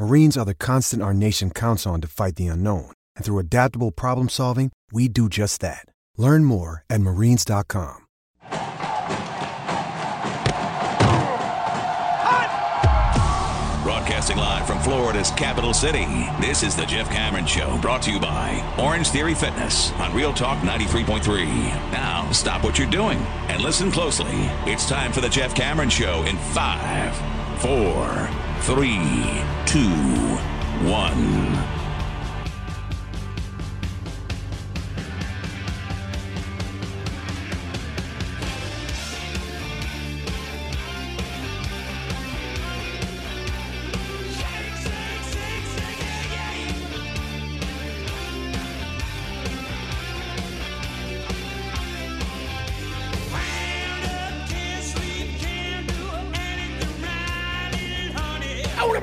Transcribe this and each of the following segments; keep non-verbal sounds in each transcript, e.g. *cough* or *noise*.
Marines are the constant our nation counts on to fight the unknown. And through adaptable problem solving, we do just that. Learn more at marines.com. Broadcasting live from Florida's capital city, this is the Jeff Cameron Show, brought to you by Orangetheory Fitness on Real Talk 93.3. Now, stop what you're doing and listen closely. It's time for the Jeff Cameron Show in five, four, three, two, one.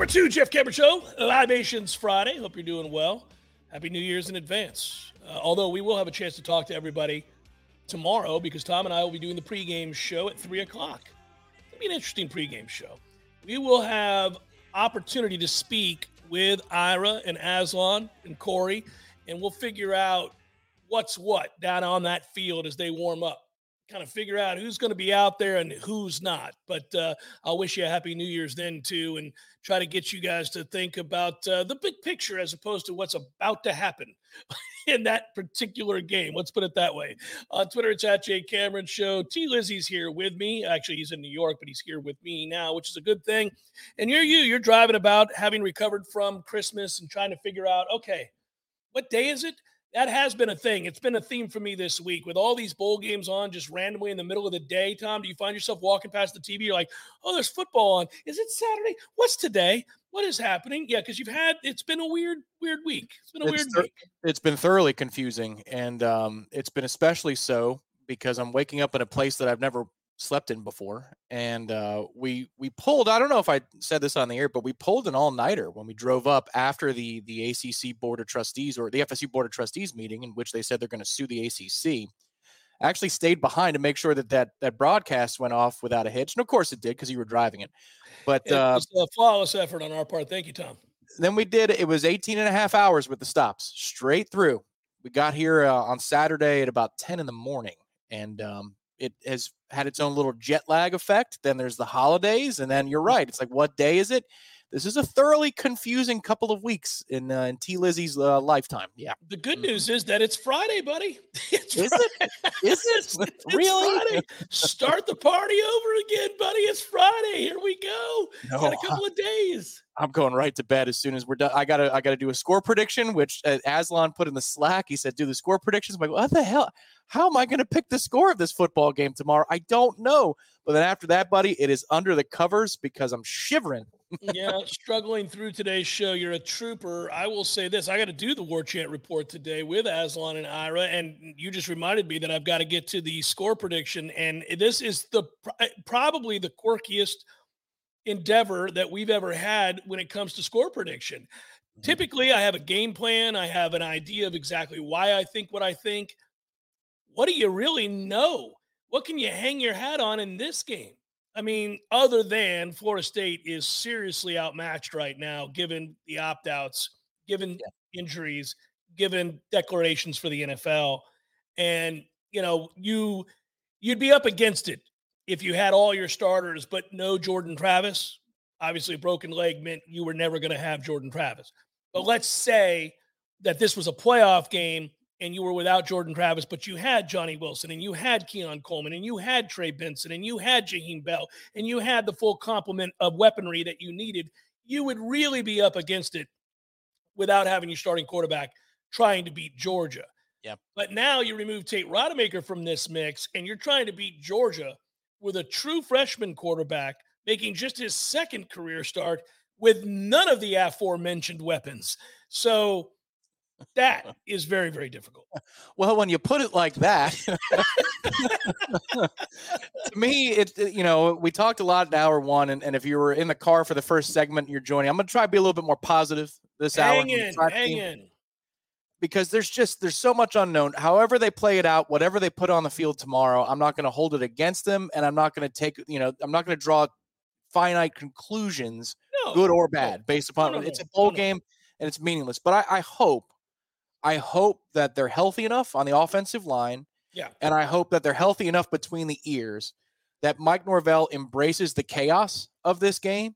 Two, Jeff Cameron Show, Libations Friday. Hope you're doing well. Happy New Year's in advance. Uh, although we will have a chance to talk to everybody tomorrow because Tom and I will be doing the pregame show at 3 o'clock. It'll be an interesting pregame show. We will have opportunity to speak with Ira and Aslan and Corey, and we'll figure out what's what down on that field as they warm up kind of figure out who's going to be out there and who's not. But uh, I'll wish you a happy New Year's then too, and try to get you guys to think about uh, the big picture as opposed to what's about to happen *laughs* in that particular game. Let's put it that way. On Twitter, it's at Jay Cameron Show. T. Lizzie's here with me. Actually, he's in New York, but he's here with me now, which is a good thing. And you're you. You're driving about, having recovered from Christmas, and trying to figure out, okay, what day is it? That has been a thing. It's been a theme for me this week with all these bowl games on just randomly in the middle of the day. Tom, do you find yourself walking past the TV? You're like, oh, there's football on. Is it Saturday? What's today? What is happening? Yeah, because you've had it's been a weird, weird week. It's been a it's weird thir- week. It's been thoroughly confusing, and um, it's been especially so because I'm waking up in a place that I've never slept in before and uh, we we pulled i don't know if i said this on the air but we pulled an all-nighter when we drove up after the the acc board of trustees or the fsu board of trustees meeting in which they said they're going to sue the acc I actually stayed behind to make sure that that, that broadcast went off without a hitch and of course it did because you were driving it but It uh, was a flawless effort on our part. Thank you, Tom. then we did it was 18 and a half hours with the stops straight through we got here uh, on saturday at about 10 in the morning and um, it has had its own little jet lag effect then there's the holidays and then you're mm. right it's like what day is it this is a thoroughly confusing couple of weeks in, uh, in T. Lizzie's uh, lifetime. Yeah. The good news is that it's Friday, buddy. *laughs* It's Is Friday. it? Is it? *laughs* It's- *laughs* Really? Friday. Start the party over again, buddy. It's Friday. Here we go. No, Got a couple of days. I'm going right to bed as soon as we're done. I gotta I gotta do a score prediction, which uh, Aslan put in the Slack. He said, "Do the score predictions." I'm like, what the hell? How am I going to pick the score of this football game tomorrow? I don't know. But then after that, buddy, it is under the covers because I'm shivering. Yeah, struggling through today's show. You're a trooper. I will say this: I got to do the War Chant report today with Aslan and Ira, and you just reminded me that I've got to get to the score prediction. And this is the eh, probably the quirkiest endeavor that we've ever had when it comes to score prediction. Mm-hmm. Typically, I have a game plan. I have an idea of exactly why I think what I think. What do you really know? What can you hang your hat on in this game? I mean, other than Florida State is seriously outmatched right now, given the opt outs, given injuries, given declarations for the NFL. And, you know, you you'd be up against it if you had all your starters, but no Jordan Travis. Obviously, a broken leg meant you were never going to have Jordan Travis. But mm-hmm. let's say that this was a playoff game and you were without Jordan Travis, but you had Johnny Wilson and you had Keon Coleman and you had Trey Benson and you had Jaheim Bell and you had the full complement of weaponry that you needed, you would really be up against it without having your starting quarterback trying to beat Georgia. Yep. But now you remove Tate Rodemaker from this mix and you're trying to beat Georgia with a true freshman quarterback making just his second career start with none of the aforementioned weapons. So that is very, very difficult. *laughs* Well, when you put it like that, to me, it, you know, we talked a lot in hour one, and, and if you were in the car for the first segment, you're joining. I'm going to try to be a little bit more positive this hang hour. In, hang in. Because there's just there's so much unknown. However they play it out, whatever they put on the field tomorrow, I'm not going to hold it against them, and I'm not going to take you know I'm not going to draw finite conclusions, no, good or bad, no, based upon no, it's a bowl game and it's meaningless. But I, I hope I hope that they're healthy enough on the offensive line. Yeah. And I hope that they're healthy enough between the ears that Mike Norvell embraces the chaos of this game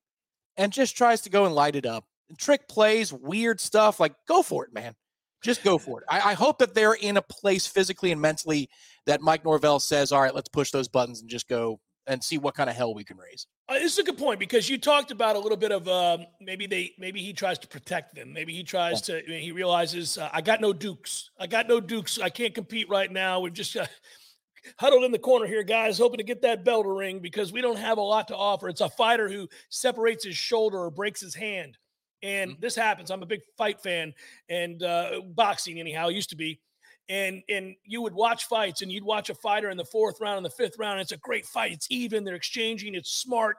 and just tries to go and light it up. Trick plays, weird stuff, like go for it, man. Just go for it. I, I hope that they're in a place physically and mentally that Mike Norvell says, all right, let's push those buttons and just go and see what kind of hell we can raise. Uh, this is a good point because you talked about a little bit of um, maybe they maybe he tries to protect them. Maybe he tries yeah. to. I mean, he realizes uh, I got no dukes. I got no dukes. I can't compete right now. We've just uh, *laughs* huddled in the corner here, guys, hoping to get that bell to ring because we don't have a lot to offer. It's a fighter who separates his shoulder or breaks his hand, and mm-hmm. this happens. I'm a big fight fan and uh, boxing anyhow. Used to be and and you would watch fights and you'd watch a fighter in the fourth round and the fifth round it's a great fight it's even they're exchanging it's smart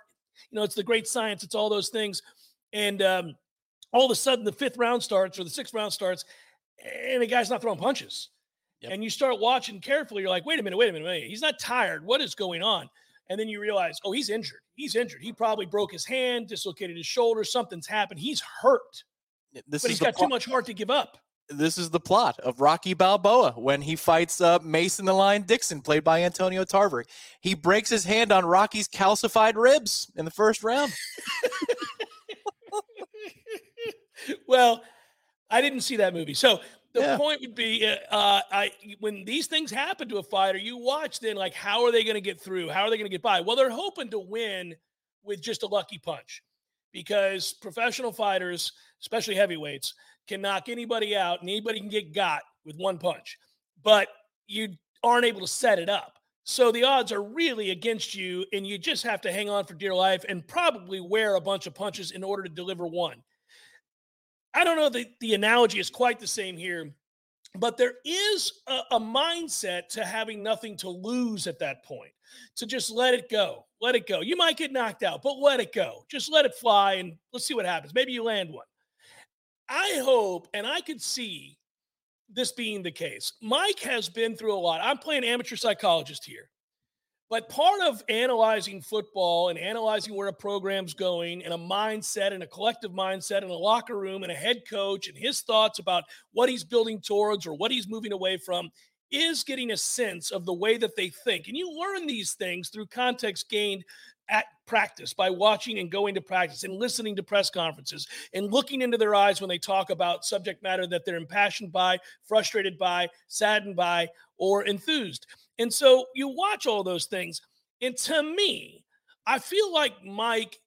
you know it's the great science it's all those things. And um, all of a sudden the fifth round starts or the sixth round starts and the guy's not throwing punches. Yep. and you start watching carefully you're like wait a minute wait a minute wait he's not tired what is going on? And then you realize oh he's injured he's injured he probably broke his hand dislocated his shoulder something's happened he's hurt. This but he's got too much heart to give up this is the plot of Rocky Balboa when he fights uh, Mason the Line Dixon, played by Antonio Tarver. He breaks his hand on Rocky's calcified ribs in the first round. *laughs* well, I didn't see that movie. So the yeah. point would be, uh, uh, I when these things happen to a fighter, you watch then like how are they going to get through? How are they going to get by? Well, they're hoping to win with just a lucky punch because professional fighters, especially heavyweights, can knock anybody out and anybody can get got with one punch, but you aren't able to set it up. So the odds are really against you, and you just have to hang on for dear life and probably wear a bunch of punches in order to deliver one. I don't know that the analogy is quite the same here, but there is a, a, mindset to having nothing to lose at that point, to just let it go. Let it go. You might get knocked out, but let it go. Just let it fly and let's see what happens. Maybe you land one. I hope, and I could see this being the case. Mike has been through a lot. I'm playing amateur psychologist here. But part of analyzing football and analyzing where a program's going and a mindset and a collective mindset and a locker room and a head coach and his thoughts about what he's building towards or what he's moving away from is getting a sense of the way that they think. And you learn these things through context gained at practice by watching and going to practice and listening to press conferences and looking into their eyes when they talk about subject matter that they're impassioned by, frustrated by, saddened by, or enthused. And so you watch all those things. And to me, I feel like Mike,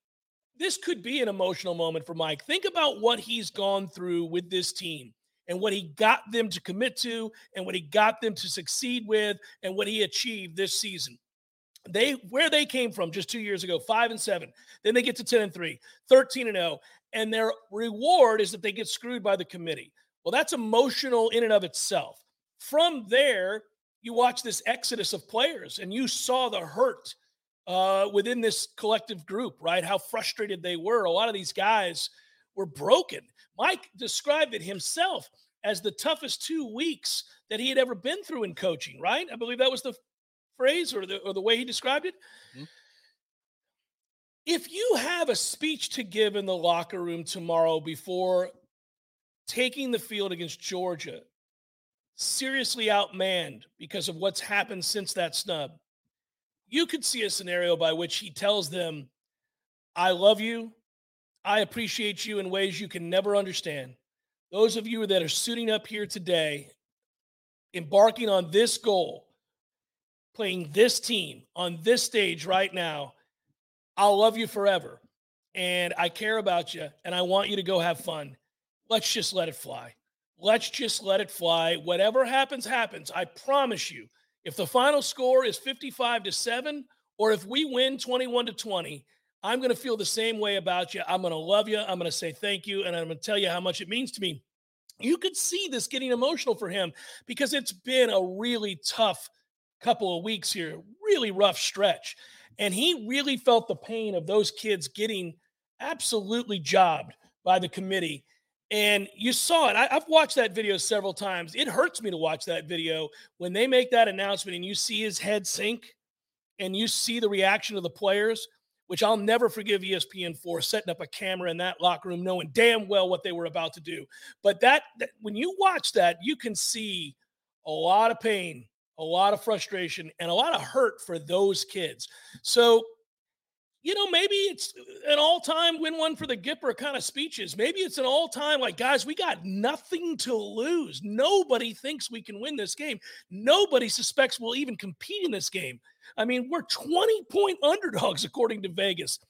this could be an emotional moment for Mike. Think about what he's gone through with this team and what he got them to commit to and what he got them to succeed with and what he achieved this season they where they came from just two years ago, five and seven. Then they get to 10 and 3, 13 and 0. And their reward is that they get screwed by the committee. Well, that's emotional in and of itself. From there, you watch this exodus of players and you saw the hurt uh, within this collective group, right? How frustrated they were. A lot of these guys were broken. Mike described it himself as the toughest two weeks that he had ever been through in coaching, right? I believe that was the phrase or the, or the way he described it. Mm-hmm. If you have a speech to give in the locker room tomorrow before taking the field against Georgia, seriously outmanned because of what's happened since that snub, you could see a scenario by which he tells them, I love you. I appreciate you in ways you can never understand. Those of you that are suiting up here today embarking on this goal, playing this team on this stage right now, I'll love you forever. And I care about you and I want you to go have fun. Let's just let it fly. Let's just let it fly. Whatever happens, happens. I promise you. If the final score is 55 to 7, or if we win 21 to 20, I'm going to feel the same way about you. I'm going to love you. I'm going to say thank you. And I'm going to tell you how much it means to me. You could see this getting emotional for him because it's been a really tough couple of weeks here, really rough stretch. And he really felt the pain of those kids getting absolutely jobbed by the committee. And you saw it. I, have watched that video several times. It hurts me to watch that video when they make that announcement and you see his head sink and you see the reaction of the players, which I'll never forgive ESPN for setting up a camera in that locker room, knowing damn well what they were about to do. But that, that when you watch that, you can see a lot of pain, a lot of frustration, and a lot of hurt for those kids. So you know, maybe it's an all time win one for the Gipper kind of speeches. Maybe it's an all time, like, guys, we got nothing to lose. Nobody thinks we can win this game. Nobody suspects we'll even compete in this game. I mean, we're 20 point underdogs, according to Vegas.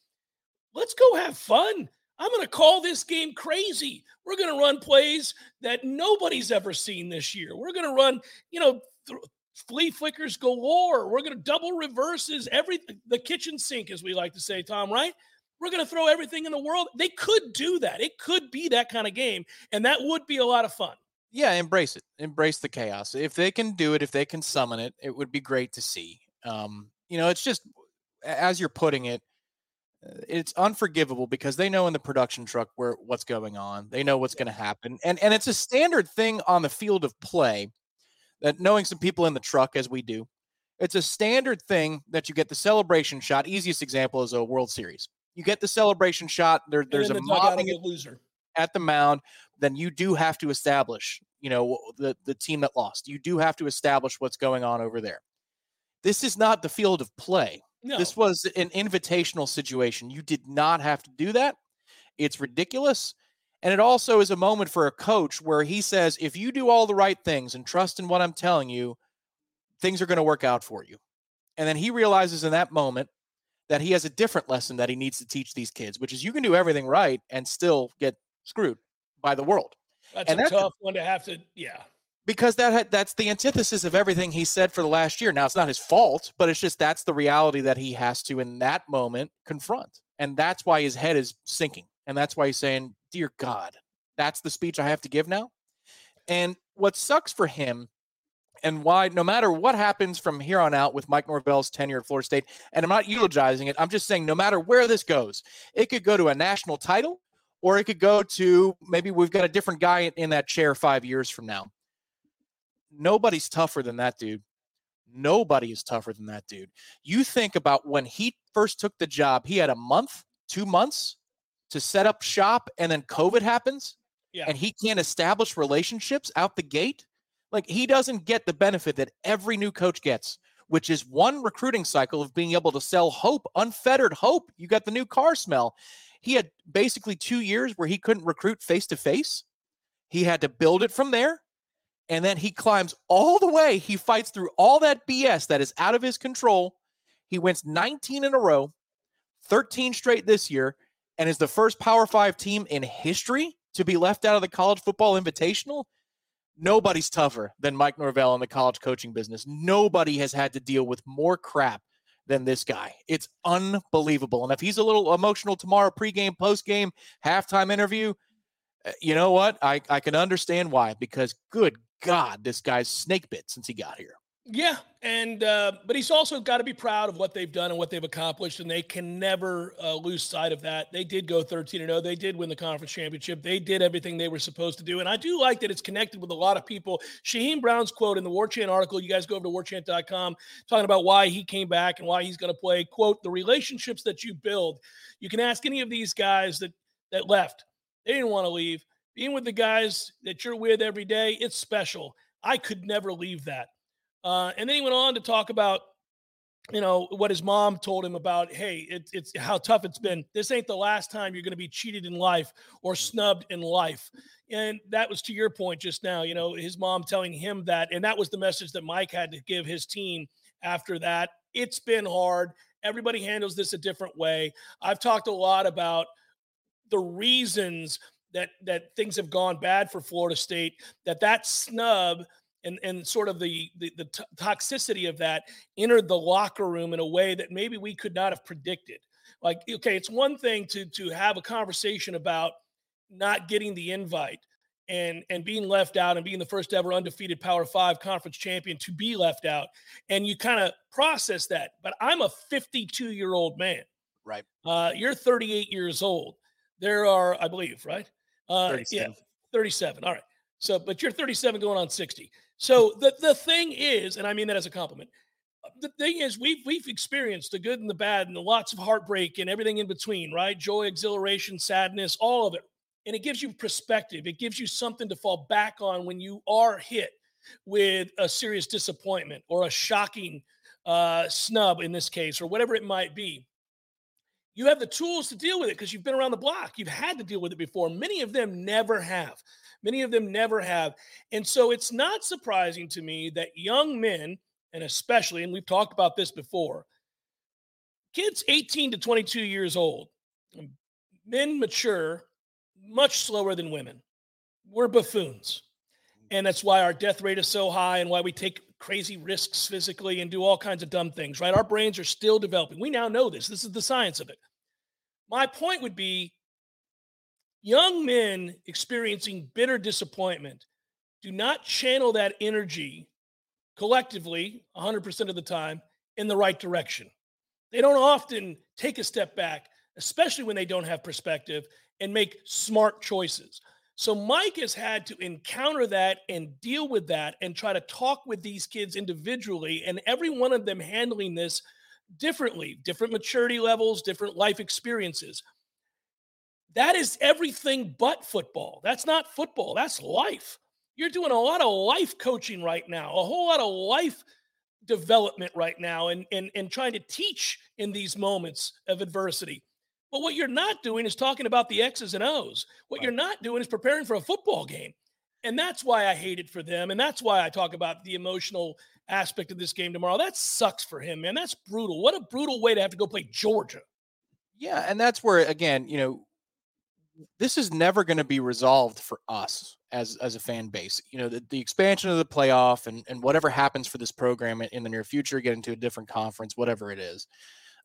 Let's go have fun. I'm going to call this game crazy. We're going to run plays that nobody's ever seen this year. We're going to run, you know, th- flea flickers galore. We're going to double reverses, every the kitchen sink, as we like to say, Tom. Right? We're going to throw everything in the world. They could do that. It could be that kind of game, and that would be a lot of fun. Yeah, embrace it. Embrace the chaos. If they can do it, if they can summon it, it would be great to see. Um, you know, it's just as you're putting it, uh, it's unforgivable because they know in the production truck where what's going on. They know what's going to happen, and and it's a standard thing on the field of play that knowing some people in the truck as we do, it's a standard thing that you get the celebration shot. Easiest example is a World Series. You get the celebration shot. There, there's a the mobbing loser at the mound. Then you do have to establish, you know, the the team that lost. You do have to establish what's going on over there. This is not the field of play. No. This was an invitational situation. You did not have to do that. It's ridiculous. And it also is a moment for a coach where he says, if you do all the right things and trust in what I'm telling you, things are going to work out for you. And then he realizes in that moment that he has a different lesson that he needs to teach these kids, which is you can do everything right and still get screwed by the world. That's and a that's tough one to have to, yeah. Because that that's the antithesis of everything he said for the last year. Now it's not his fault, but it's just that's the reality that he has to in that moment confront. And that's why his head is sinking. And that's why he's saying, Dear God, that's the speech I have to give now. And what sucks for him and why no matter what happens from here on out with Mike Norvell's tenure at Florida State, and I'm not eulogizing it, I'm just saying no matter where this goes, it could go to a national title or it could go to maybe we've got a different guy in that chair five years from now. Nobody's tougher than that dude. Nobody is tougher than that dude. You think about when he first took the job, he had a month, two months to set up shop and then COVID happens yeah. and he can't establish relationships out the gate, like he doesn't get the benefit that every new coach gets, which is one recruiting cycle of being able to sell hope, unfettered hope. You got the new car smell. He had basically two years where he couldn't recruit face to face. He had to build it from there. And then he climbs all the way. He fights through all that BS that is out of his control. He wins 19 in a row, 13 straight this year and is the first Power Five team in history to be left out of the college football invitational. Nobody's tougher than Mike Norvell in the college coaching business. Nobody has had to deal with more crap than this guy. It's unbelievable. And if he's a little emotional tomorrow, pregame, postgame, halftime interview, eh, you know what? I, I can understand why, because good God, this guy's snake bit since he got here. Yeah, and uh, but he's also got to be proud of what they've done and what they've accomplished, and they can never uh, lose sight of that. They did go 13 and 0. They did win the conference championship. They did everything they were supposed to do, and I do like that it's connected with a lot of people. Shyheim Brown's quote in the War Chant article. You guys go over to warchant.com talking about why he came back and why he's going to play. Quote: The relationships that you build. You can ask any of these guys that that left. They didn't want to leave. Being with the guys that you're with every day, it's special. I could never leave that. Uh, and then he went on to talk about you know what his mom told him about hey it, it's how tough it's been. This ain't the last time you're going to be cheated in life or snubbed in life. And that was to your point just now you know his mom telling him that and that was the message that mike had to give his team after that. It's been hard. Everybody handles this a different way. I've talked a lot about the reasons that that things have gone bad for florida state that that snub and and sort of the the, the t- toxicity of that entered the locker room in a way that maybe we could not have predicted. Like, okay, it's one thing to to have a conversation about not getting the invite and and being left out and being the first ever undefeated Power Five conference champion to be left out, and you kind of process that. But I'm a 52 year old man. Right. Uh, you're 38 years old. There are, I believe, right? Uh, 37. Yeah, 37. All right. So, but you're 37 going on 60. So the, the thing is, and I mean that as a compliment, the thing is we've we've experienced the good and the bad and the lots of heartbreak and everything in between, right? Joy, exhilaration, sadness, all of it. And it gives you perspective. It gives you something to fall back on when you are hit with a serious disappointment or a shocking uh, snub in this case, or whatever it might be. You have the tools to deal with it because you've been around the block. You've had to deal with it before. Many of them never have. Many of them never have. And so it's not surprising to me that young men, and especially, and we've talked about this before, kids 18 to 22 years old, um, men mature much slower than women. We're buffoons. And that's why our death rate is so high and why we take crazy risks physically and do all kinds of dumb things, right? Our brains are still developing. We now know this. This is the science of it. My point would be Young men experiencing bitter disappointment do not channel that energy collectively 100% of the time in the right direction. They don't often take a step back, especially when they don't have perspective and make smart choices. So Mike has had to encounter that and deal with that and try to talk with these kids individually and every one of them handling this differently, different maturity levels, different life experiences. That is everything but football. That's not football. That's life. You're doing a lot of life coaching right now, a whole lot of life development right now, and, and, and trying to teach in these moments of adversity. But what you're not doing is talking about the X's and O's. What right. you're not doing is preparing for a football game. And that's why I hate it for them. And that's why I talk about the emotional aspect of this game tomorrow. That sucks for him, man. That's brutal. What a brutal way to have to go play Georgia. Yeah. And that's where, again, you know, this is never going to be resolved for us as as a fan base. You know, the, the expansion of the playoff and and whatever happens for this program in, the near future, get into a different conference, whatever it is.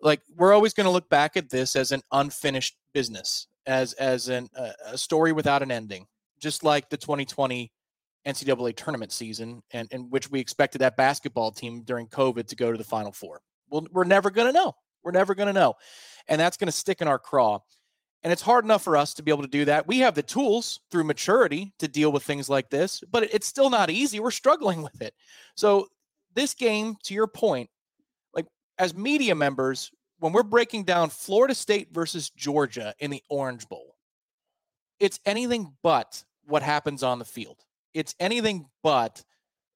Like we're always going to look back at this as an unfinished business, as as an, uh, a story without an ending, just like the 2020 NCAA tournament season, and in which we expected that basketball team during COVID to go to the Final Four. Well, we're never going to know. We're never going to know, and that's going to stick in our craw. And it's hard enough for us to be able to do that. We have the tools through maturity to deal with things like this, but it's still not easy. We're struggling with it. So, this game, to your point, like as media members, when we're breaking down Florida State versus Georgia in the Orange Bowl, it's anything but what happens on the field. It's anything but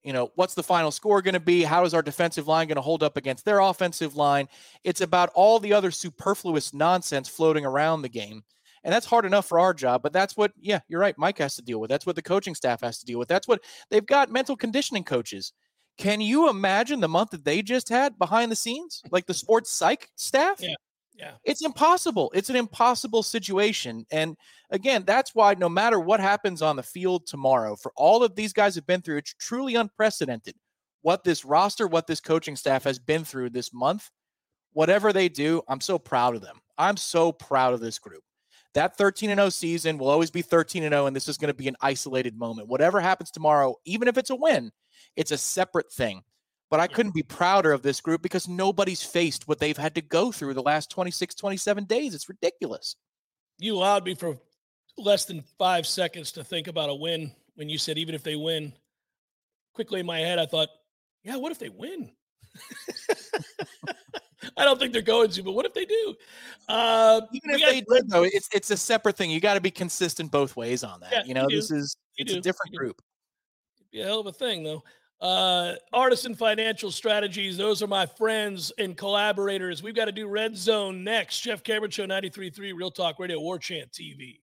you know, what's the final score going to be? How is our defensive line going to hold up against their offensive line? It's about all the other superfluous nonsense floating around the game. And that's hard enough for our job, but that's what, yeah, you're right. Mike has to deal with. That's what the coaching staff has to deal with. That's what they've got mental conditioning coaches. Can you imagine the month that they just had behind the scenes, like the sports psych staff? Yeah. Yeah. It's impossible. It's an impossible situation. And again, that's why no matter what happens on the field tomorrow, for all of these guys have been through, it's truly unprecedented what this roster, what this coaching staff has been through this month. Whatever they do, I'm so proud of them. I'm so proud of this group. That 13 and 0 season will always be 13 and 0, and this is going to be an isolated moment. Whatever happens tomorrow, even if it's a win, it's a separate thing. But I couldn't be prouder of this group because nobody's faced what they've had to go through the last 26, 27 days. It's ridiculous. You allowed me for less than five seconds to think about a win when you said, even if they win. Quickly in my head, I thought, yeah, what if they win? *laughs* I don't think they're going to, but what if they do? Uh, Even if they do, though, it's it's a separate thing. You got to be consistent both ways on that. Yeah, you know, you this is it's a different group. It'd be a hell of a thing, though. Uh, Artisan Financial Strategies, those are my friends and collaborators. We've got to do Red Zone next. Jeff Cameron Show 93.3, Real Talk Radio, War Chant TV.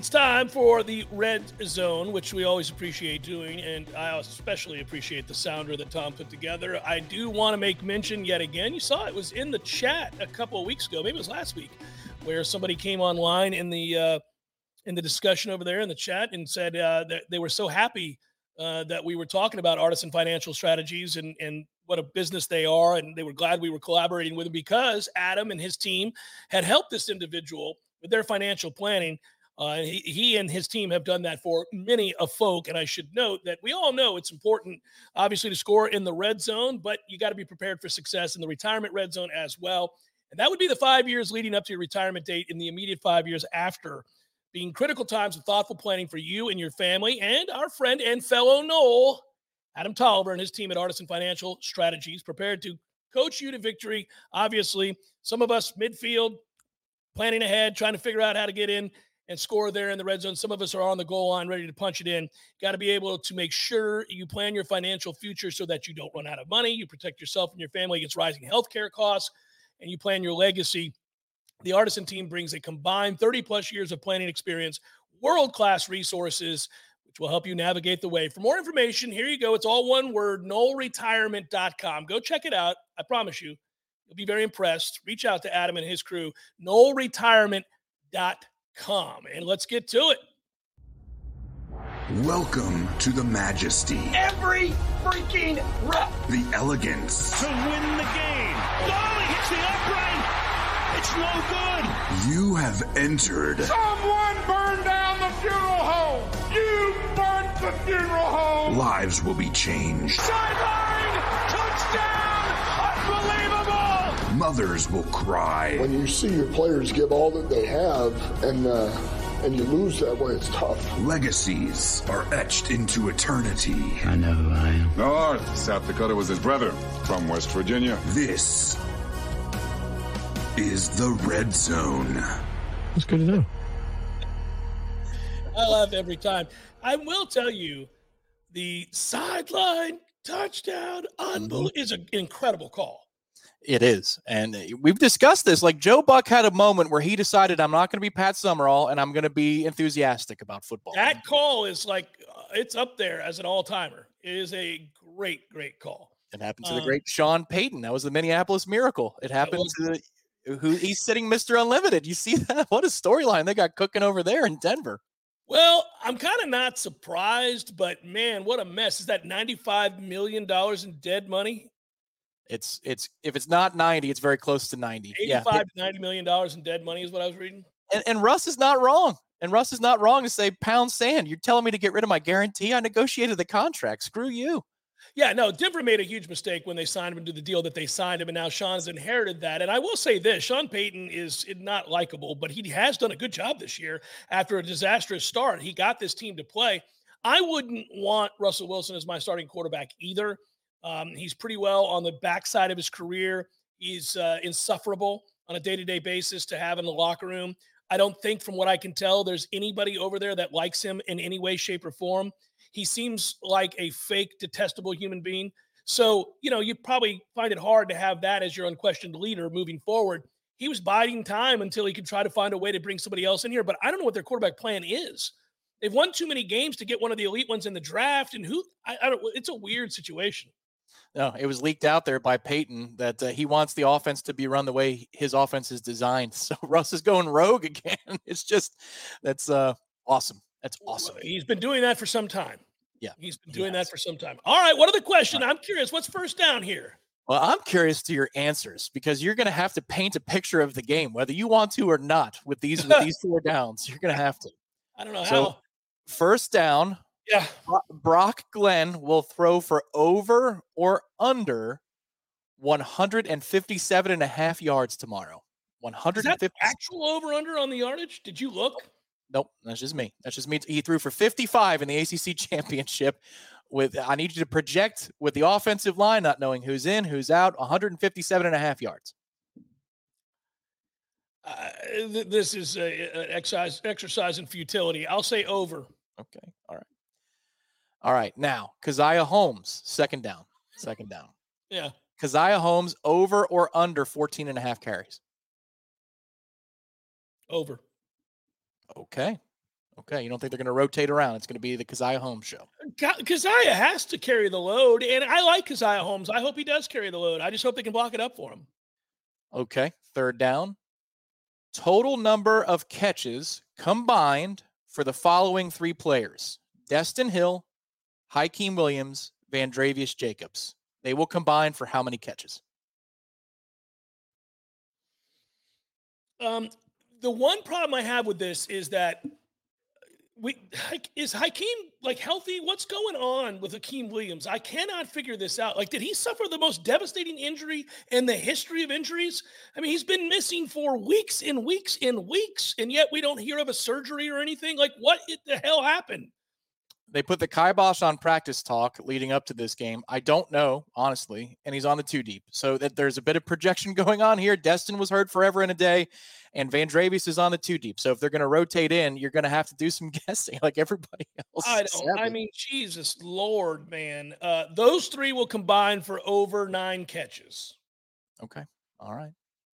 It's time for the Red Zone, which we always appreciate doing, and I especially appreciate the sounder that Tom put together. I do want to make mention yet again. You saw it was in the chat a couple of weeks ago, maybe it was last week, where somebody came online in the uh, in the discussion over there in the chat and said uh, that they were so happy uh, that we were talking about Artisan Financial Strategies and and what a business they are, and they were glad we were collaborating with them because Adam and his team had helped this individual with their financial planning. Uh, and he, he and his team have done that for many a folk. And I should note that we all know it's important, obviously, to score in the red zone, but you got to be prepared for success in the retirement red zone as well. And that would be the five years leading up to your retirement date in the immediate five years after, being critical times of thoughtful planning for you and your family. And our friend and fellow Nole, Adam Tolliver, and his team at Artisan Financial Strategies, prepared to coach you to victory. Obviously, some of us midfield, planning ahead, trying to figure out how to get in and score there in the red zone. Some of us are on the goal line, ready to punch it in. Got to be able to make sure you plan your financial future so that you don't run out of money. You protect yourself and your family against rising healthcare costs, and you plan your legacy. The Artisan team brings a combined 30 plus years of planning experience, world class resources, which will help you navigate the way. For more information, here you go. It's all one word noleretirement.com. Go check it out. I promise you, You'll be very impressed. Reach out to Adam and his crew, noleretirement.com. Come and let's get to it. Welcome to the majesty, every freaking rep. the elegance, to win the game. Oh, he hits the upright. It's no good. you have entered Someone burned down the funeral home. You burnt the funeral home. lives will be changed, Sideline touchdown. Unbelievable. mothers will cry, when you see your players give all that they have and uh, and you lose that way, it's tough. legacies are etched into eternity. I know who I am. North, South Dakota was his brother from West Virginia. This is the Red Zone. That's good to know. I laugh every time. I will tell you the sideline touchdown unbel- is an incredible call. It is. And uh, we've discussed this. Like Joe Buck had a moment where he decided, I'm not going to be Pat Summerall and I'm going to be enthusiastic about football. That call is like uh, it's up there as an all timer. It is a great, great call. It happened to um, the great Sean Payton. That was the Minneapolis Miracle. It happened to the who he's sitting Mr. Unlimited. You see *laughs* that? What a storyline they got cooking over there in Denver. Well, I'm kind of not surprised, but man, what a mess. Is that $95 million in dead money? It's it's if it's not 90, it's very close to 90. 85 yeah. to 90 million dollars in dead money is what I was reading. And, and Russ is not wrong. And Russ is not wrong to say pound sand. You're telling me to get rid of my guarantee. I negotiated the contract. Screw you. Yeah, no, Denver made a huge mistake when they signed him to the deal that they signed him, and now Sean's inherited that. And I will say this Sean Payton is not likable, but he has done a good job this year after a disastrous start. He got this team to play. I wouldn't want Russell Wilson as my starting quarterback either. Um, he's pretty well on the backside of his career. He's uh, insufferable on a day to day basis to have in the locker room. I don't think, from what I can tell, there's anybody over there that likes him in any way, shape, or form. He seems like a fake, detestable human being. So, you know, you probably find it hard to have that as your unquestioned leader moving forward. He was biding time until he could try to find a way to bring somebody else in here. But I don't know what their quarterback plan is. They've won too many games to get one of the elite ones in the draft. And who, I, I don't, it's a weird situation. No, it was leaked out there by Payton that uh, he wants the offense to be run the way his offense is designed. *laughs* So Russ is going rogue again. *laughs* It's just that's uh, awesome. That's awesome. He's been doing that for some time. Yeah, he's been doing that for some time. All right, what other question? Right. I'm curious. What's first down here? Well, I'm curious to your answers because you're going to have to paint a picture of the game, whether you want to or not. With these with *laughs* these four downs, you're going to have to. I don't know so, how. First down, yeah. Brock Glenn will throw for over or under 157 and a half yards tomorrow. 150 actual over under on the yardage. Did you look? Nope, that's just me. That's just me. He threw for 55 in the ACC *laughs* championship. With I need you to project with the offensive line, not knowing who's in, who's out, 157 and a half yards. Uh, th- this is an exercise exercise in futility. I'll say over. Okay, all right. All right. Now, Caziah Holmes, second down. Second down. Yeah. Caziah Holmes over or under 14 and a half carries? Over. Okay. Okay. You don't think they're going to rotate around? It's going to be the Caziah Holmes show. Caziah has to carry the load. And I like Caziah Holmes. I hope he does carry the load. I just hope they can block it up for him. Okay. Third down. Total number of catches combined for the following three players Destyn Hill, Hykeem Williams, Vandrevius Jacobs. They will combine for how many catches? Um, the one problem I have with this is that we is Hykeem like healthy? What's going on with Hykeem Williams? I cannot figure this out. Like, did he suffer the most devastating injury in the history of injuries? I mean, he's been missing for weeks and weeks and weeks, and yet we don't hear of a surgery or anything. Like, what the hell happened? They put the kibosh on practice talk leading up to this game. I don't know, honestly, and he's on the two deep. So that there's a bit of projection *laughs* going on here. Destyn was hurt forever in a day, and Vandrevius is on the two deep. So if they're going to rotate in, you're going to have to do some *laughs* guessing like everybody else. I don't. I mean, Jesus Lord, man. Uh, those three will combine for over nine catches. Okay. All right.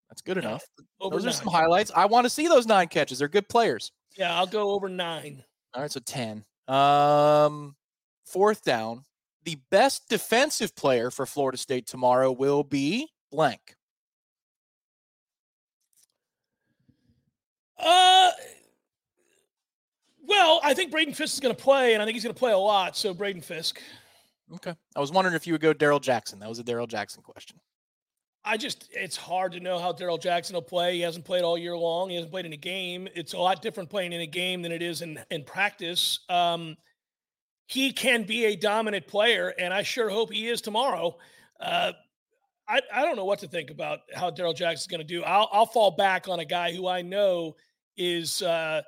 That's good enough. Over those nine. are some highlights. I want to see those nine catches. They're good players. Yeah, I'll go over nine. All right, so 10. Um, fourth down. The best defensive player for Florida State tomorrow will be blank. Uh, well, I think Braden Fisk is going to play, and I think he's going to play a lot. So Braden Fisk. Okay. I was wondering if you would go Darrell Jackson. That was a Darrell Jackson question. I just, it's hard to know how Darrell Jackson will play. He hasn't played all year long. He hasn't played in a game. It's a lot different playing in a game than it is in, in practice. Um, he can be a dominant player, and I sure hope he is tomorrow. Uh, I, I don't know what to think about how Darrell Jackson's going to do. I'll, I'll fall back on a guy who I know is uh,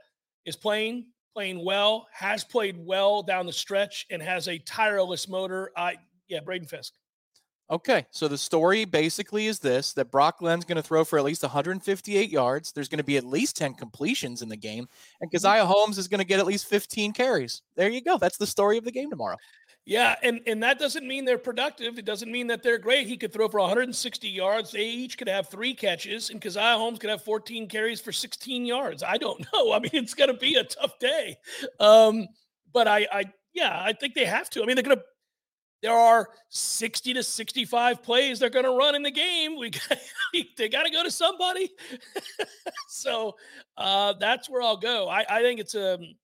is playing playing well, has played well down the stretch, and has a tireless motor. I yeah, Braden Fisk. Okay, so the story basically is this that Brock Glenn's going to throw for at least 158 yards. There's going to be at least 10 completions in the game, and mm-hmm. Holmes is going to get at least 15 carries. There you go. That's the story of the game tomorrow. Yeah, and and that doesn't mean they're productive. It doesn't mean that they're great. He could throw for 160 yards. They each could have three catches, and Caziah Holmes could have 14 carries for 16 yards. I don't *laughs* know. I mean, it's going to be a tough day. Um, but I, I Yeah, I think they have to. I mean, they're going to. There are 60 to 65 plays they're going to run in the game. We got, *laughs* they got to go to somebody. *laughs* so uh, that's where I'll go. I, I think it's a. Um,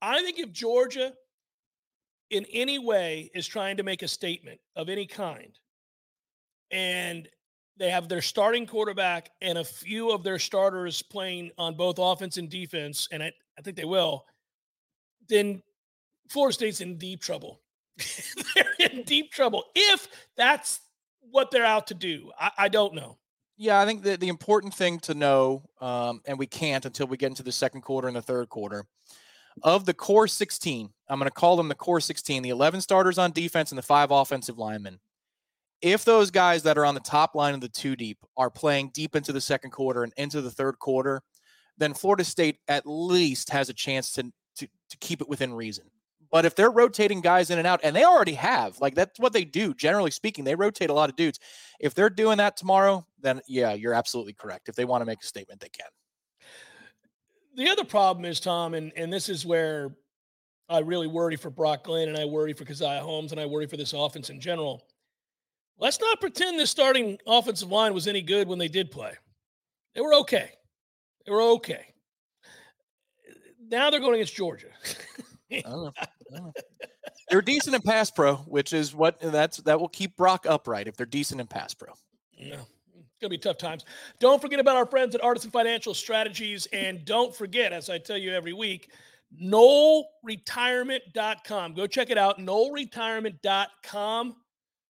I think if Georgia, in any way, is trying to make a statement of any kind, and they have their starting quarterback and a few of their starters playing on both offense and defense, and I, I think they will, then Florida State's in deep trouble. *laughs* they're in deep trouble if that's what they're out to do. I, I don't know. Yeah, I think the, the important thing to know, um, and we can't until we get into the second quarter and the third quarter, of the core 16, I'm going to call them the core 16, the 11 starters on defense and the five offensive linemen if those guys that are on the top line of the two deep are playing deep into the second quarter and into the third quarter, then Florida State at least has a chance to, to, to keep it within reason. But if they're rotating guys in and out, and they already have, like that's what they do, generally speaking, they rotate a lot of dudes. If they're doing that tomorrow, then yeah, you're absolutely correct. If they want to make a statement, they can. The other problem is, Tom, and, and this is where I really worry for Brock Glenn and I worry for Caziah Holmes and I worry for this offense in general Let's not pretend this starting offensive line was any good when they did play. They were okay. They were okay. Now they're going against Georgia. *laughs* Oh. they're decent in pass pro, which is what that's that will keep Brock upright if they're decent in pass pro. Yeah. it's gonna be tough times. Don't forget about our friends at Artisan Financial Strategies, and don't forget, as I tell you every week, NoleRetirement.com. Go check it out. NoleRetirement.com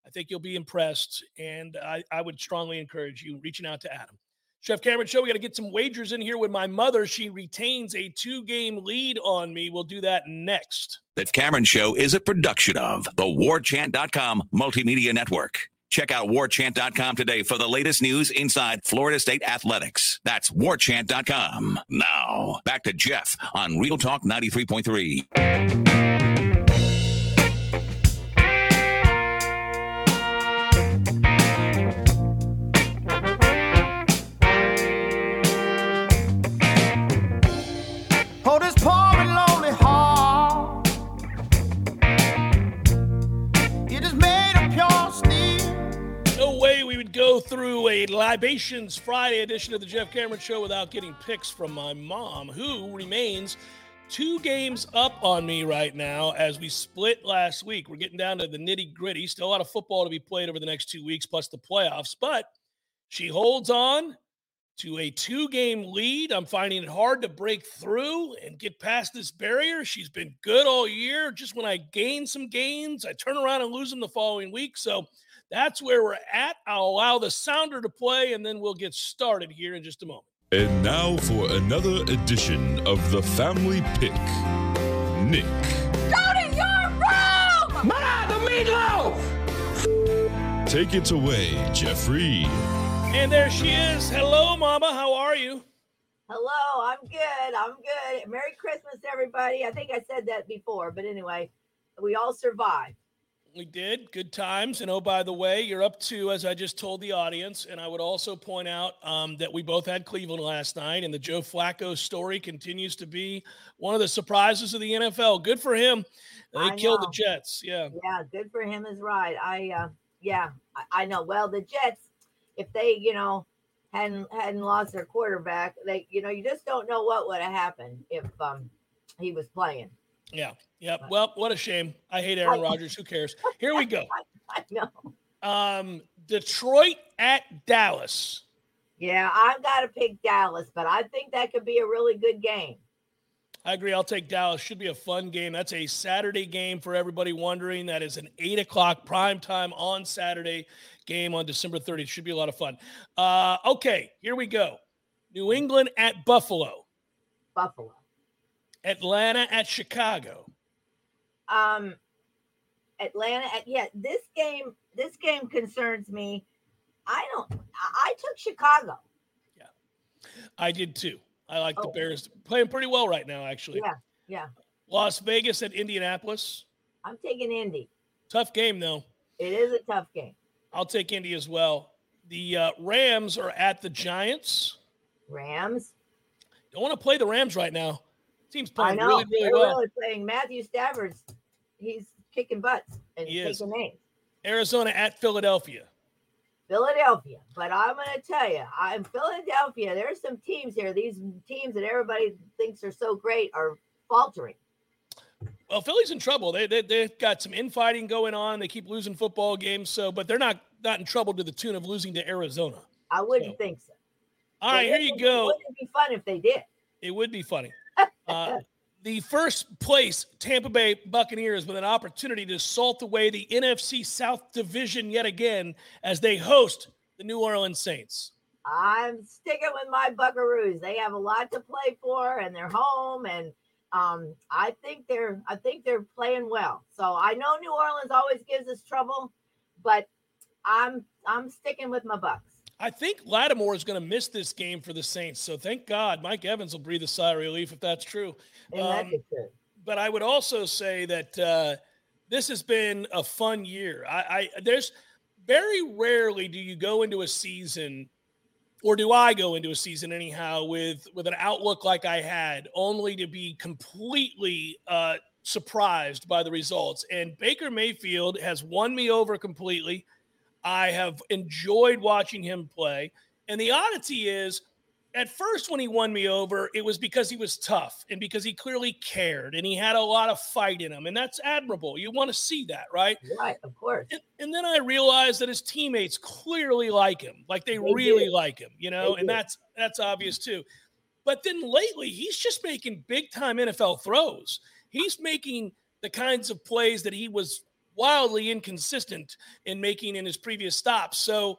I think you'll be impressed. And I, I would strongly encourage you reaching out to Adam. Jeff Cameron Show, we got to get some wagers in here with my mother. She retains a two game lead on me. We'll do that next. The Cameron Show is a production of the warchant.com multimedia network. Check out warchant.com today for the latest news inside Florida State athletics. That's warchant.com. Now, back to Jeff on Real Talk 93.3. through a Libations Friday edition of the Jeff Cameron Show without getting picks from my mom, who remains two games up on me right now as we split last week. We're getting down to the nitty gritty. Still a lot of football to be played over the next two weeks, plus the playoffs, but she holds on to a two game lead. I'm finding it hard to break through and get past this barrier. She's been good all year. Just when I gain some gains, I turn around and lose them the following week. So, that's where we're at. I'll allow the sounder to play, and then we'll get started here in just a moment. And now for another edition of the Family Pick. Nick. Go to your room! Ma, the meatloaf! Take it away, Jeffrey. And there she is. Hello, Mama. How are you? Hello, I'm good. I'm good. Merry Christmas, everybody. I think I said that before, but anyway, we all survived. We did. Good times. And oh, by the way, you're up to, as I just told the audience, and I would also point out um, that we both had Cleveland last night, and the Joe Flacco story continues to be one of the surprises of the NFL. Good for him. They killed the Jets. Yeah. Yeah, good for him is right. I, uh, yeah, I, I know. Well, the Jets, if they, you know, hadn't hadn't lost their quarterback, they, you know, you just don't know what would have happened if um he was playing. Yeah. Yeah. Well, what a shame. I hate Aaron Rodgers. Who cares? Here we go. *laughs* I know. Um, Detroit at Dallas. Yeah, I've got to pick Dallas, but I think that could be a really good game. I agree. I'll take Dallas. Should be a fun game. That's a Saturday game for everybody wondering. That is an eight o'clock prime time on Saturday game on December 30th. Should be a lot of fun. Uh, okay, here we go. New England at Buffalo. Buffalo. Atlanta at Chicago. Um, Atlanta at yeah. This game, this game concerns me. I don't. I took Chicago. Yeah, I did too. I like oh. the Bears playing pretty well right now. Actually. Yeah. Yeah. Las Vegas at Indianapolis. I'm taking Indy. Tough game though. It is a tough game. I'll take Indy as well. The uh, Rams are at the Giants. Rams. Don't want to play the Rams right now. Team's I playing know really, really they're well. really playing. Matthew Stafford's he's kicking butts and He taking names. Arizona at Philadelphia. Philadelphia. But I'm going to tell you, I'm Philadelphia. There's some teams here. These teams that everybody thinks are so great are faltering. Well, Philly's in trouble. They, they they've got some infighting going on. They keep losing football games. So, but they're not not in trouble to the tune of losing to Arizona. I wouldn't think so. All right, here you go. It. Wouldn't be fun if they did? It would be funny. Uh, the first place Tampa Bay Buccaneers with an opportunity to salt away the NFC South Division yet again as they host the New Orleans Saints. I'm sticking with my Buckaroos. They have a lot to play for, and they're home, and um, I think they're I think they're playing well. So I know New Orleans always gives us trouble, but I'm I'm sticking with my Bucks. I think Lattimore is going to miss this game for the Saints. So thank God Mike Evans will breathe a sigh of relief if that's true. Um, but I would also say that uh, this has been a fun year. I, I there's very rarely do you go into a season, or do I go into a season anyhow with with an outlook like I had, only to be completely uh, surprised by the results. And Baker Mayfield has won me over completely. I have enjoyed watching him play. And the oddity is, at first when he won me over, it was because he was tough and because he clearly cared and he had a lot of fight in him. And that's admirable. You want to see that, right? Right, of course. And, and then I realized that his teammates clearly like him, like they, They really do. like him, you know, They and do. that's that's obvious too. But then lately, he's just making big time NFL throws. He's making the kinds of plays that he was wildly inconsistent in making in his previous stops. So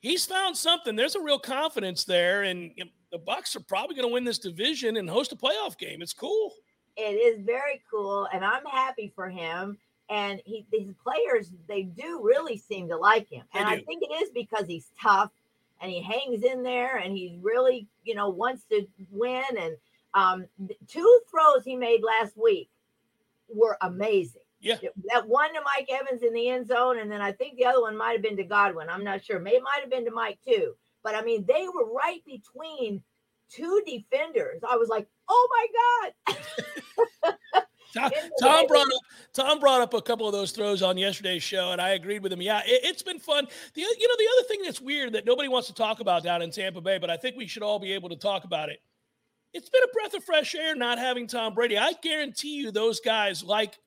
he's found something. There's a real confidence there, and the Bucks are probably going to win this division and host a playoff game. It's cool. It is very cool, and I'm happy for him. And he, these players, they do really seem to like him, and I think it is because he's tough and he hangs in there, and he really, you know, wants to win. And um, two throws he made last week were amazing. Yeah. That one to Mike Evans in the end zone, and then I think the other one might have been to Godwin. I'm not sure. May might have been to Mike too. But I mean, they were right between two defenders. I was like, oh my God. *laughs* Tom, *laughs* Tom brought up Tom brought up a couple of those throws on yesterday's show, and I agreed with him. Yeah, it, it's been fun. The you know the other thing that's weird that nobody wants to talk about down in Tampa Bay, but I think we should all be able to talk about it. It's been a breath of fresh air not having Tom Brady. I guarantee you, those guys like.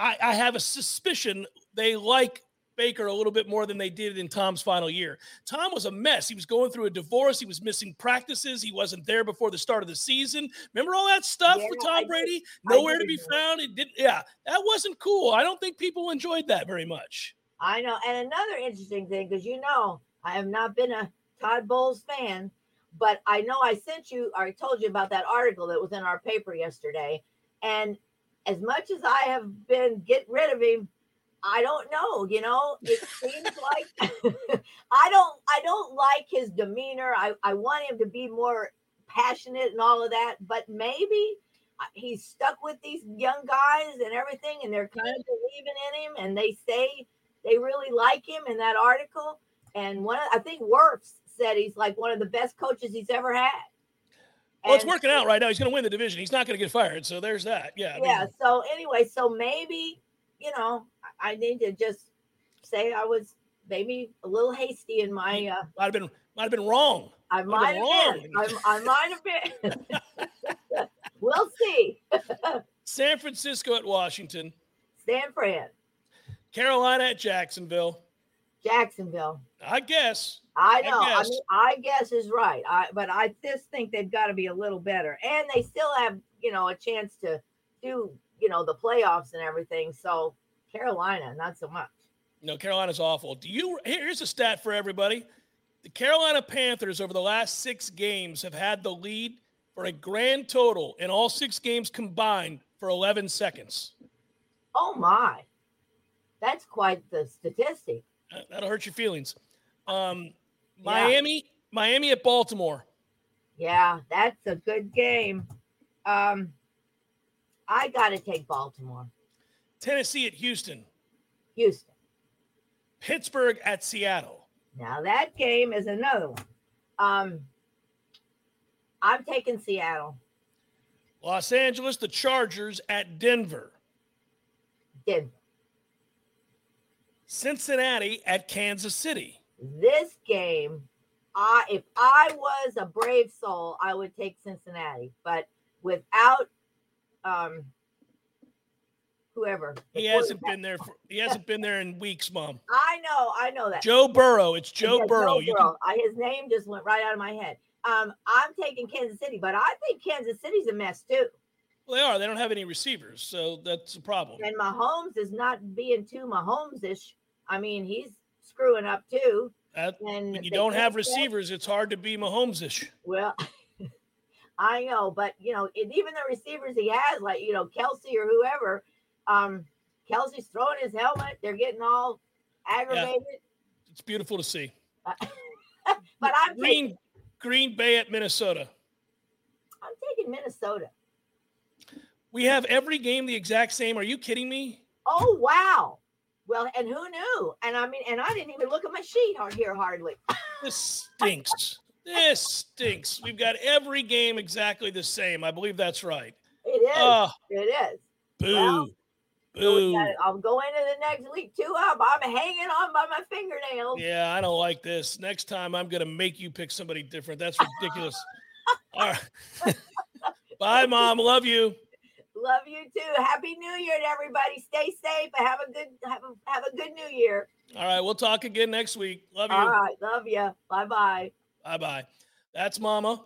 I, I have a suspicion they like Baker a little bit more than they did in Tom's final year. Tom was a mess. He was going through a divorce. He was missing practices. He wasn't there before the start of the season. Remember all that stuff Yeah, with Tom do. Brady? I Nowhere to be found. It didn't. Yeah, that wasn't cool. I don't think people enjoyed that very much. I know. And another interesting thing, because you know, I have not been a Todd Bowles fan, but I know I sent you, or I told you about that article that was in our paper yesterday. And as much as I have been get rid of him, I don't know. You know, it seems *laughs* like I don't. I don't like his demeanor. I I want him to be more passionate and all of that. But maybe uh, he's stuck with these young guys and everything, and they're kind of believing in him, and they say they really like him in that article. And one, of, I think Wirfs said he's like one of the best coaches he's ever had. Well, it's working out right now. He's going to win the division. He's not going to get fired. So there's that. Yeah. I mean, yeah. So anyway, so maybe you know I need to just say I was maybe a little hasty in my. uh might have been might have been wrong. I Might have have been been. I, I might have been. *laughs* we'll see. *laughs* San Francisco at Washington, San Fran, Carolina at Jacksonville. Jacksonville. I guess. I I know. I, guess. mean, I guess is right. I but I just think they've got to be a little better, and they still have you know a chance to do you know the playoffs and everything. So Carolina, not so much. No, Carolina's awful. Do you? Here's a stat for everybody: the Carolina Panthers over the last six games have had the lead for a grand total in all six games combined for 11 seconds. Oh my, that's quite the statistic. That'll hurt your feelings. Um, Yeah. Miami, Miami at Baltimore. Yeah, that's a good game. Um, I got to take Baltimore, Tennessee at Houston. Houston. Pittsburgh at Seattle. Now that game is another one. Um, I'm taking Seattle. Los Angeles, the Chargers at Denver. Denver. Cincinnati at Kansas City. This game, I if I was a brave soul, I would take Cincinnati. But without um whoever. He hasn't been there for he hasn't been there in weeks, Mom. I know, I know that. Joe Burrow. It's Joe Yeah, Burrow. Joe Burrow. I, his name just went right out of my head. Um, I'm taking Kansas City, but I think Kansas City's a mess too. Well, they are. They don't have any receivers, so that's a problem. And Mahomes is not being too Mahomes-ish. I mean, he's screwing up too. That, And you don't have receivers, it's hard to be Mahomes-ish. Well, *laughs* I know, but you know, even the receivers he has, like you know, Kelce or whoever, um, Kelce's throwing his helmet. They're getting all aggravated. It's beautiful to see. *laughs* But I'm Green taking, Green Bay at Minnesota. I'm taking Minnesota. We have every game the exact same. Are you kidding me? Oh wow. Well, and who knew? And I mean, and I didn't even look at my sheet here hardly. This stinks. this stinks. We've got every game exactly the same. I believe that's right. It is. Oh, it is. boo. Well, boo. I'll go into the next week too up. I'm hanging on by my fingernails. Yeah, I don't like this. Next time I'm going to make you pick somebody different. That's ridiculous. *laughs* All right. *laughs* Bye, Mom. Love you. Love you too. Happy New Year to everybody. Stay safe and have a good have a have a good New Year. All right. We'll talk again next week. Love you. All right. Love you. Bye bye. Bye bye. That's Mama.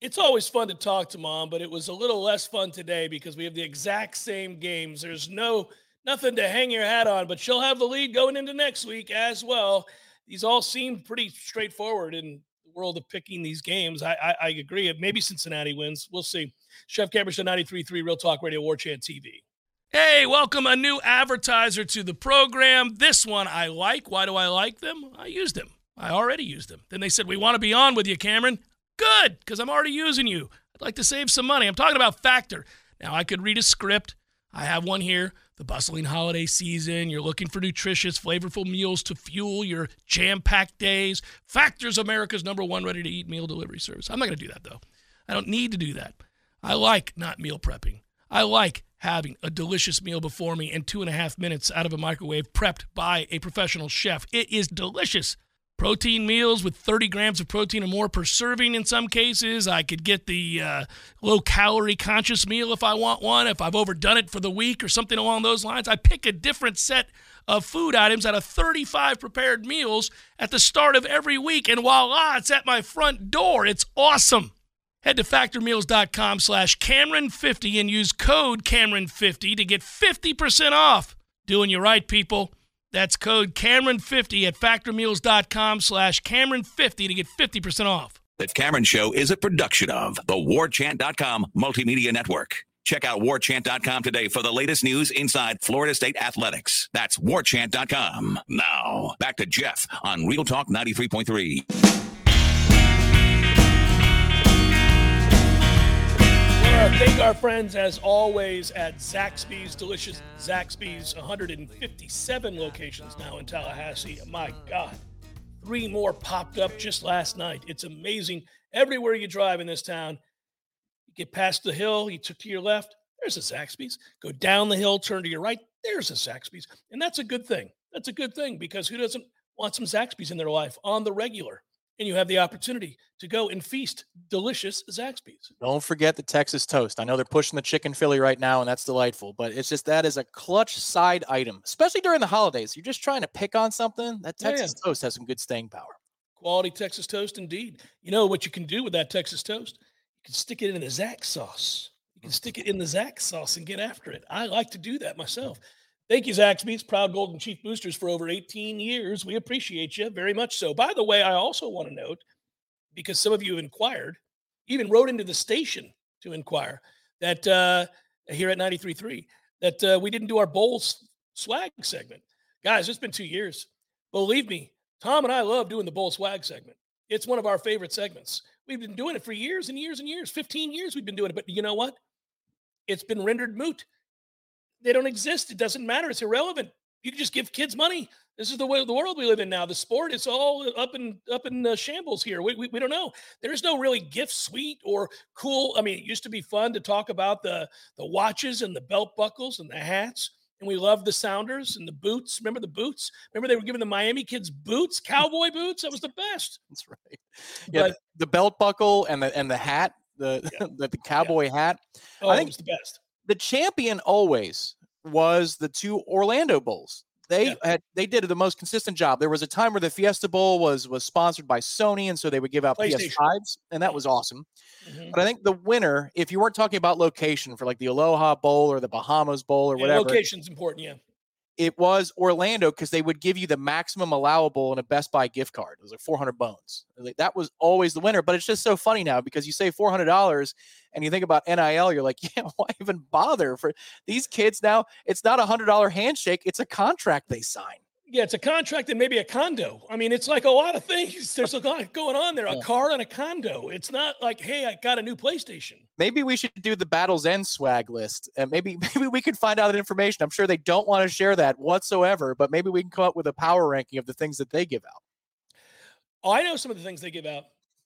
It's always fun to talk to Mom, but it was a little less fun today because we have the exact same games. There's no nothing to hang your hat on, but she'll have the lead going into next week as well. These all seem pretty straightforward the world of picking these games. I I, I agree. Maybe Cincinnati wins. We'll see. Jeff Cameron Show 93.3 Real Talk Radio War Chant TV. Hey, welcome a new advertiser to the program. This one I like. Why do I like them? I used them. I already used them. Then they said, We want to be on with you, Cameron. Good, because I'm already using you. I'd like to save some money. I'm talking about Factor. Now, I could read a script. I have one here. The bustling holiday season. You're looking for nutritious, flavorful meals to fuel your jam packed days. Factor's America's number one ready to eat meal delivery service. I'm not going to do that, though. I don't need to do that. I like not meal prepping. I like having a delicious meal before me in two and a half minutes out of a microwave prepped by a professional chef. It is delicious. Protein meals with 30 grams of protein or more per serving in some cases. I could get the uh, low calorie conscious meal if I want one, if I've overdone it for the week or something along those lines. I pick a different set of food items out of 35 prepared meals at the start of every week, and voila, it's at my front door. It's awesome. Head to factormeals.com slash Cameron50 and use code Cameron50 to get 50% off. Doing you right, people. That's code Cameron50 at factormeals.com slash Cameron50 to get 50% off. The Cameron Show is a production of the WarChant.com Multimedia Network. Check out WarChant.com today for the latest news inside Florida State athletics. That's WarChant.com. Now, back to Jeff on Real Talk 93.3. thank our friends, as always, at Zaxby's. Delicious Zaxby's, 157 locations now in Tallahassee. My God, three more popped up just last night. It's amazing. Everywhere you drive in this town, you get past the hill, you took to your left, there's a Zaxby's. Go down the hill, turn to your right, there's a Zaxby's. And that's a good thing. That's a good thing because who doesn't want some Zaxby's in their life on the regular? And you have the opportunity to go and feast delicious Zaxby's. Don't forget the Texas toast. I know they're pushing the chicken Philly right now, and that's delightful. But it's just that is a clutch side item, especially during the holidays. You're just trying to pick on something. That Yeah, yeah. Texas toast has some good staying power. Quality Texas toast, indeed. You know what you can do with that Texas toast? You can stick it in the Zax sauce. You can hmm. stick it in the Zax sauce and get after it. I like to do that myself. Thank you, Zaxby's, proud Golden Chief boosters for over 18 years. We appreciate you very much so. By the way, I also want to note, because some of you have inquired, even wrote into the station to inquire, that uh, here at 93.3, that uh, we didn't do our bowls swag segment. Guys, it's been two years. Believe me, Tom and I love doing the bowl swag segment. It's one of our favorite segments. We've been doing it for years and years and years. 15 years we've been doing it. But you know what? It's been rendered moot. They don't exist. It doesn't matter. It's irrelevant. You can just give kids money. This is the way the world we live in now. The sport is all up in up in uh, shambles here. We, we, we don't know. There is no really gift suite or cool. I mean, it used to be fun to talk about the the watches and the belt buckles and the hats and we loved the Sounders and the boots. Remember the boots? Remember they were giving the Miami kids boots, cowboy boots. That was the best. *laughs* That's right. Yeah, but, the, belt buckle and the and the hat, the yeah. *laughs* the, the, cowboy yeah. hat. Oh, I think it was the best. The champion always was the two Orlando bowls. They yeah. had they did the most consistent job. There was a time where the Fiesta Bowl was was sponsored by Sony, and so they would give out PS5s, and that was awesome. Mm-hmm. But I think the winner, if you weren't talking about location for like the Aloha Bowl or the Bahamas Bowl or yeah, whatever, location's important. Yeah, it was Orlando because they would give you the maximum allowable in a Best Buy gift card. It was like 400 bones. That was always the winner. But it's just so funny now because you say $400 and you think about NIL, you're like, *laughs* yeah, why even bother for these kids now? It's not a $100 handshake, it's a contract they sign. Yeah, it's a contract and maybe a condo. I mean, it's like a lot of things. *laughs* There's a lot going on there. A car and a condo. It's not like, hey, I got a new PlayStation. Maybe we should do the Battle's End swag list, and maybe *laughs* maybe we could find out that information. I'm sure they don't want to share that whatsoever, but maybe we can come up with a power ranking of the things that they give out. Oh, I know some of the things they give out.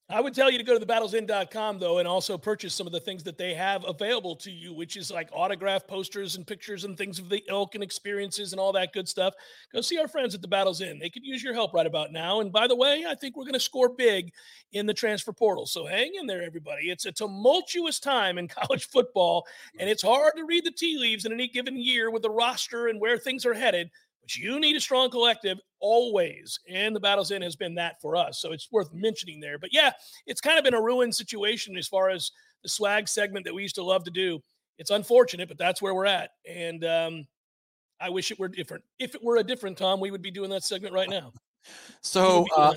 I would tell you to go to thebattlesend.com though and also purchase some of the things that they have available to you, which is like autograph posters and pictures and things of the ilk and experiences and all that good stuff. Go see our friends at the Battle's End. They could use your help right about now. And by the way, I think we're going to score big in the transfer portal. So hang in there, everybody. It's a tumultuous time in *laughs* college football, and it's hard to read the tea leaves in any given year with the roster and where things are headed. But you need a strong collective always. And the Battle's End has been that for us. So it's worth mentioning there. But yeah, it's kind of been a ruined situation as far as the swag segment that we used to love to do. It's unfortunate, but that's where we're at. And um, I wish it were different. If it were a different Tom, we would be doing that segment right now. So uh,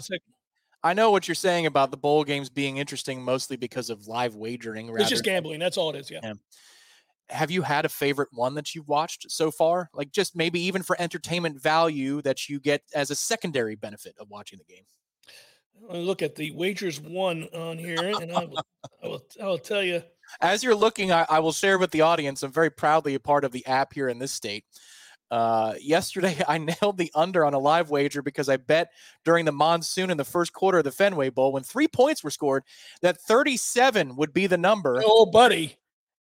I know what you're saying about the bowl games being interesting mostly because of live wagering. It's just gambling. That's all it is. Yeah. yeah have you had a favorite one that you've watched so far? Like just maybe even for entertainment value that you get as a secondary benefit of watching the game. I look at the wagers one on here, and I will, I will, I will tell you. As you're looking, I, I, will share with the audience. I'm very proudly a part of the app here in this state. Uh, yesterday, *laughs* I nailed the under on a live wager because I bet during the monsoon in the first quarter of the Fenway Bowl, when three points were scored, that 37 would be the number. Oh, buddy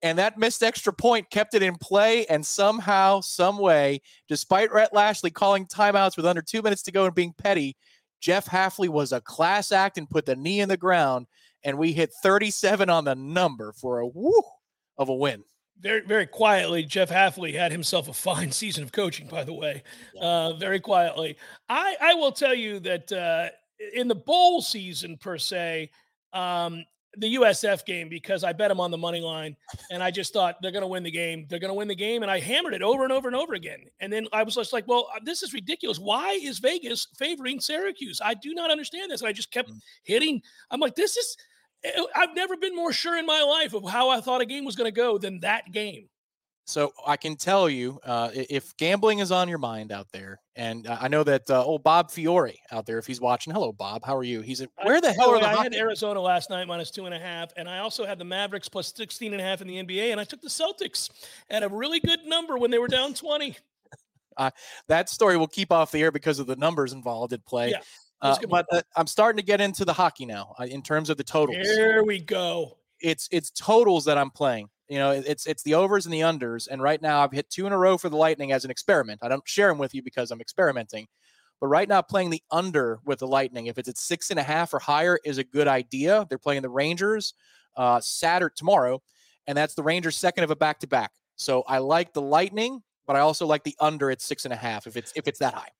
and that missed extra point kept it in play. And somehow, some way, despite Rhett Lashlee calling timeouts with under two minutes to go and being petty, Jeff Hafley was a class act and put the knee in the ground, and we hit 37 on the number for a woo of a win. Very, very quietly, Jeff Hafley had himself a fine *laughs* season of coaching. By the way, uh, very quietly, I I will tell you that uh, in the bowl season per se, um, the USF game because I bet them on the money line and I just thought they're going to win the game. They're going to win the game. And I hammered it over and over and over again. And then I was just like, well, uh, this is ridiculous. Why is Vegas favoring Syracuse? I do not understand this. And I just kept mm. hitting. I'm like, this is, eh, I've never been more sure in my life of how I thought a game was going to go than that game. So I can tell you, uh, if gambling is on your mind out there, and I know that uh, old Bob Fiore out there, if he's watching, hello Bob, how are you? He's at, where the hell are the? I had Arizona last night minus two and a half, and I also had the Mavericks plus 16 and a half in the NBA, and I took the Celtics at a really good number when they were down 20. Uh, that story will keep off the air because of the numbers involved at play. Yeah, uh, but uh, I'm starting to get into the hockey now uh, in terms of the totals. Here we go. It's it's totals that I'm playing. You know, it's it's the overs and the unders. And right now, I've hit two in a row for the Lightning as an experiment. I don't share them with you because I'm experimenting. But right now, playing the under with the Lightning, if it's at six and a half or higher, is a good idea. They're playing the Rangers uh, Saturday tomorrow, and that's the Rangers' second of a back to back. So I like the Lightning, but I also like the under at six and a half if it's if it's that high.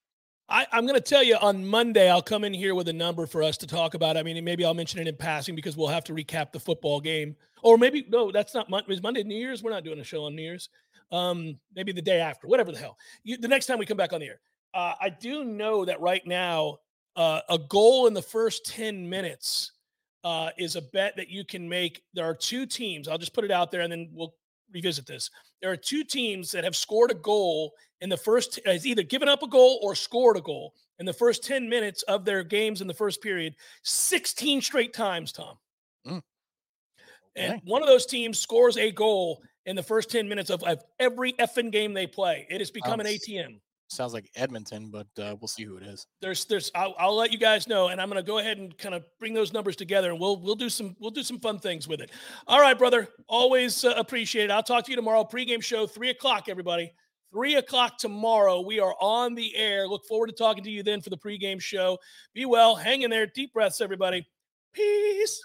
I, am going to tell you on Monday, I'll come in here with a number for us to talk about. I mean, maybe I'll mention it in passing because we'll have to recap the football game. Or maybe, no, that's not Monday. Is Monday New Year's? We're not doing a show on New Year's. Um, maybe the day after, whatever the hell. You, the next time we come back on the air. Uh, I do know that right now, uh, a goal in the first 10 minutes uh, is a bet that you can make. There are two teams. I'll just put it out there and then we'll revisit this. There are two teams that have scored a goal in the first, has either given up a goal or scored a goal in the first 10 minutes of their games in the first period, 16 straight times, Tom. Mm. Okay. And one of those teams scores a goal in the first 10 minutes of, of every effing game they play. It has become I'm, an ATM. sounds like Edmonton, but uh, we'll see who it is. There's, there's, I'll, I'll let you guys know, and I'm going to go ahead and kind of bring those numbers together, and we'll, we'll do some, we'll do some fun things with it. All right, brother. Always uh, appreciate it. I'll talk to you tomorrow. Pregame show, three o'clock, everybody. Three o'clock tomorrow. We are on the air. Look forward to talking to you then for the pregame show. Be well. Hang in there. Deep breaths, everybody. Peace.